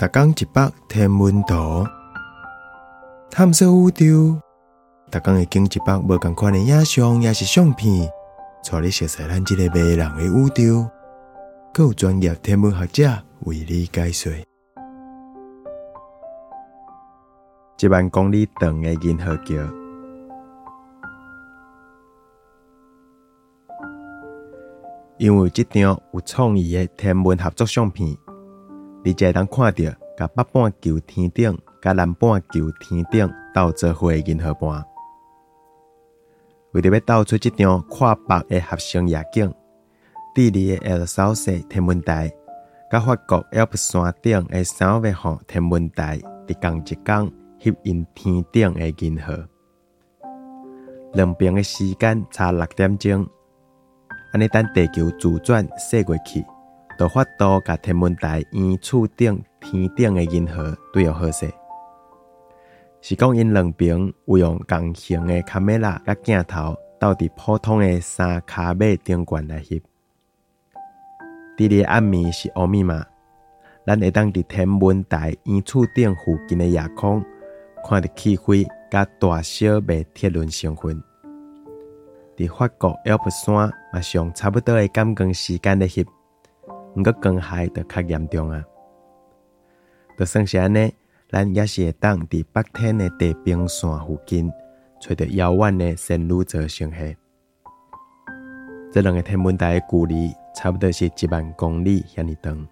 逐工一百天文图，探索宇宙。逐工会经一百无共款的影像，也是相片，带你熟悉咱即个迷人的宇宙。更有专业天文学者为你解说。一万公里长的银河桥，因为即张有创意的天文合作相片。你才会当看到，甲北半球天顶、甲南半球天顶斗做伙的银河伴。为着要斗出即张跨北的合成夜景，智利的 L 绍西天文台，甲法国 L 山顶的三维号天文台，伫同一天翕引天顶的银河。两边的时间差六点钟，安尼等地球自转驶过去。就法度甲天文台圆柱顶天顶的银河对有好势，是讲因两边有用共型的卡梅拉甲镜头，斗伫普通的三卡马顶悬来翕。伫咧暗暝是乌密码，咱会当伫天文台圆柱顶附近的夜空，看到气飞甲大小麦铁轮成分。伫法国 Alps 山嘛上差不多的感光时间来翕。毋过光害就较严重啊！就算是安尼，咱也是会当伫北天的地平线附近，找到遥远的仙女座星系。这两个天文台的距离差不多是一万公里遐尼长。